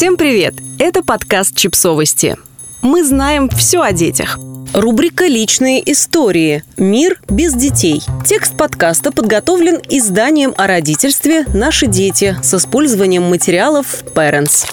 Всем привет! Это подкаст «Чипсовости». Мы знаем все о детях. Рубрика «Личные истории. Мир без детей». Текст подкаста подготовлен изданием о родительстве «Наши дети» с использованием материалов Parents.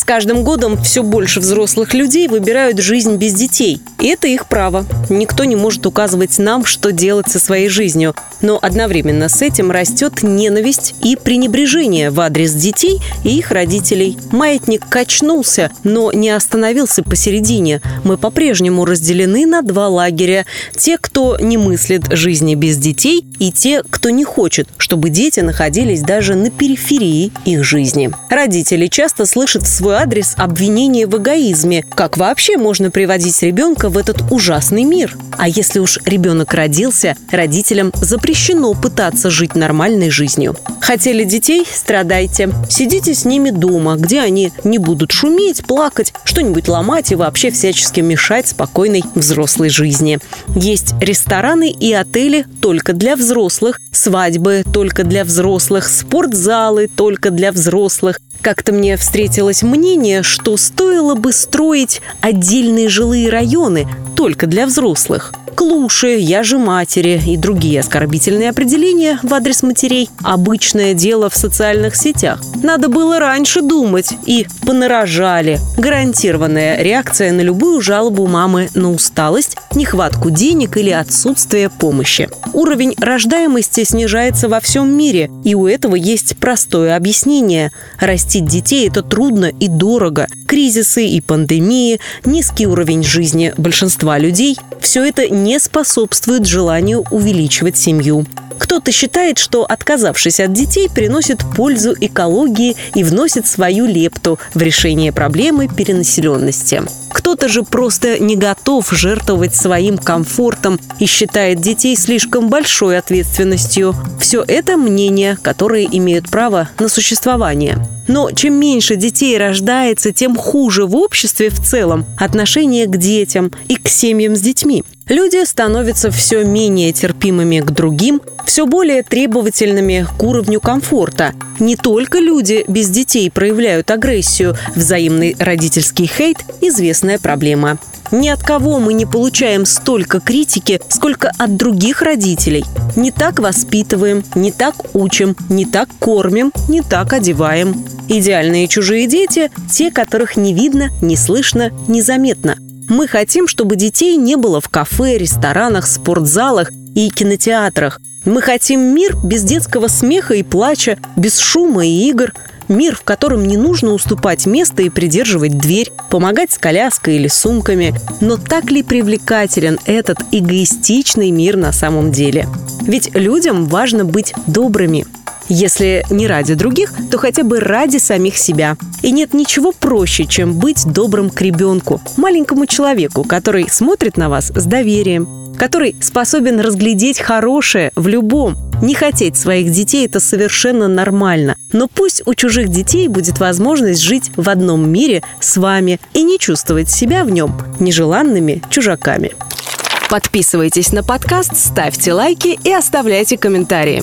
С каждым годом все больше взрослых людей выбирают жизнь без детей. И это их право. Никто не может указывать нам, что делать со своей жизнью. Но одновременно с этим растет ненависть и пренебрежение в адрес детей и их родителей. Маятник качнулся, но не остановился посередине. Мы по-прежнему разделены на два лагеря. Те, кто не мыслит жизни без детей, и те, кто не хочет, чтобы дети находились даже на периферии их жизни. Родители часто слышат в свой адрес обвинение в эгоизме. Как вообще можно приводить ребенка в этот ужасный мир? А если уж ребенок родился, родителям запрещено пытаться жить нормальной жизнью. Хотели детей? Страдайте. Сидите с ними дома, где они не будут шуметь, плакать, что-нибудь ломать и вообще всячески мешать спокойной взрослой жизни. Есть рестораны и отели только для взрослых, свадьбы только для взрослых, спортзалы только для взрослых, как-то мне встретилось мнение, что стоило бы строить отдельные жилые районы только для взрослых клуши, я же матери и другие оскорбительные определения в адрес матерей – обычное дело в социальных сетях. Надо было раньше думать и понарожали. Гарантированная реакция на любую жалобу мамы на усталость, нехватку денег или отсутствие помощи. Уровень рождаемости снижается во всем мире, и у этого есть простое объяснение. Растить детей – это трудно и дорого. Кризисы и пандемии, низкий уровень жизни большинства людей – все это не не способствует желанию увеличивать семью. Кто-то считает, что отказавшись от детей, приносит пользу экологии и вносит свою лепту в решение проблемы перенаселенности. Кто-то же просто не готов жертвовать своим комфортом и считает детей слишком большой ответственностью. Все это мнения, которые имеют право на существование. Но чем меньше детей рождается, тем хуже в обществе в целом отношение к детям и к семьям с детьми. Люди становятся все менее терпимыми к другим, все более требовательными к уровню комфорта. Не только люди без детей проявляют агрессию, взаимный родительский хейт – известная проблема. Ни от кого мы не получаем столько критики, сколько от других родителей. Не так воспитываем, не так учим, не так кормим, не так одеваем. Идеальные чужие дети – те, которых не видно, не слышно, незаметно. Мы хотим, чтобы детей не было в кафе, ресторанах, спортзалах и кинотеатрах. Мы хотим мир без детского смеха и плача, без шума и игр. Мир, в котором не нужно уступать место и придерживать дверь, помогать с коляской или сумками. Но так ли привлекателен этот эгоистичный мир на самом деле? Ведь людям важно быть добрыми – если не ради других, то хотя бы ради самих себя. И нет ничего проще, чем быть добрым к ребенку, маленькому человеку, который смотрит на вас с доверием, который способен разглядеть хорошее в любом. Не хотеть своих детей – это совершенно нормально. Но пусть у чужих детей будет возможность жить в одном мире с вами и не чувствовать себя в нем нежеланными чужаками. Подписывайтесь на подкаст, ставьте лайки и оставляйте комментарии.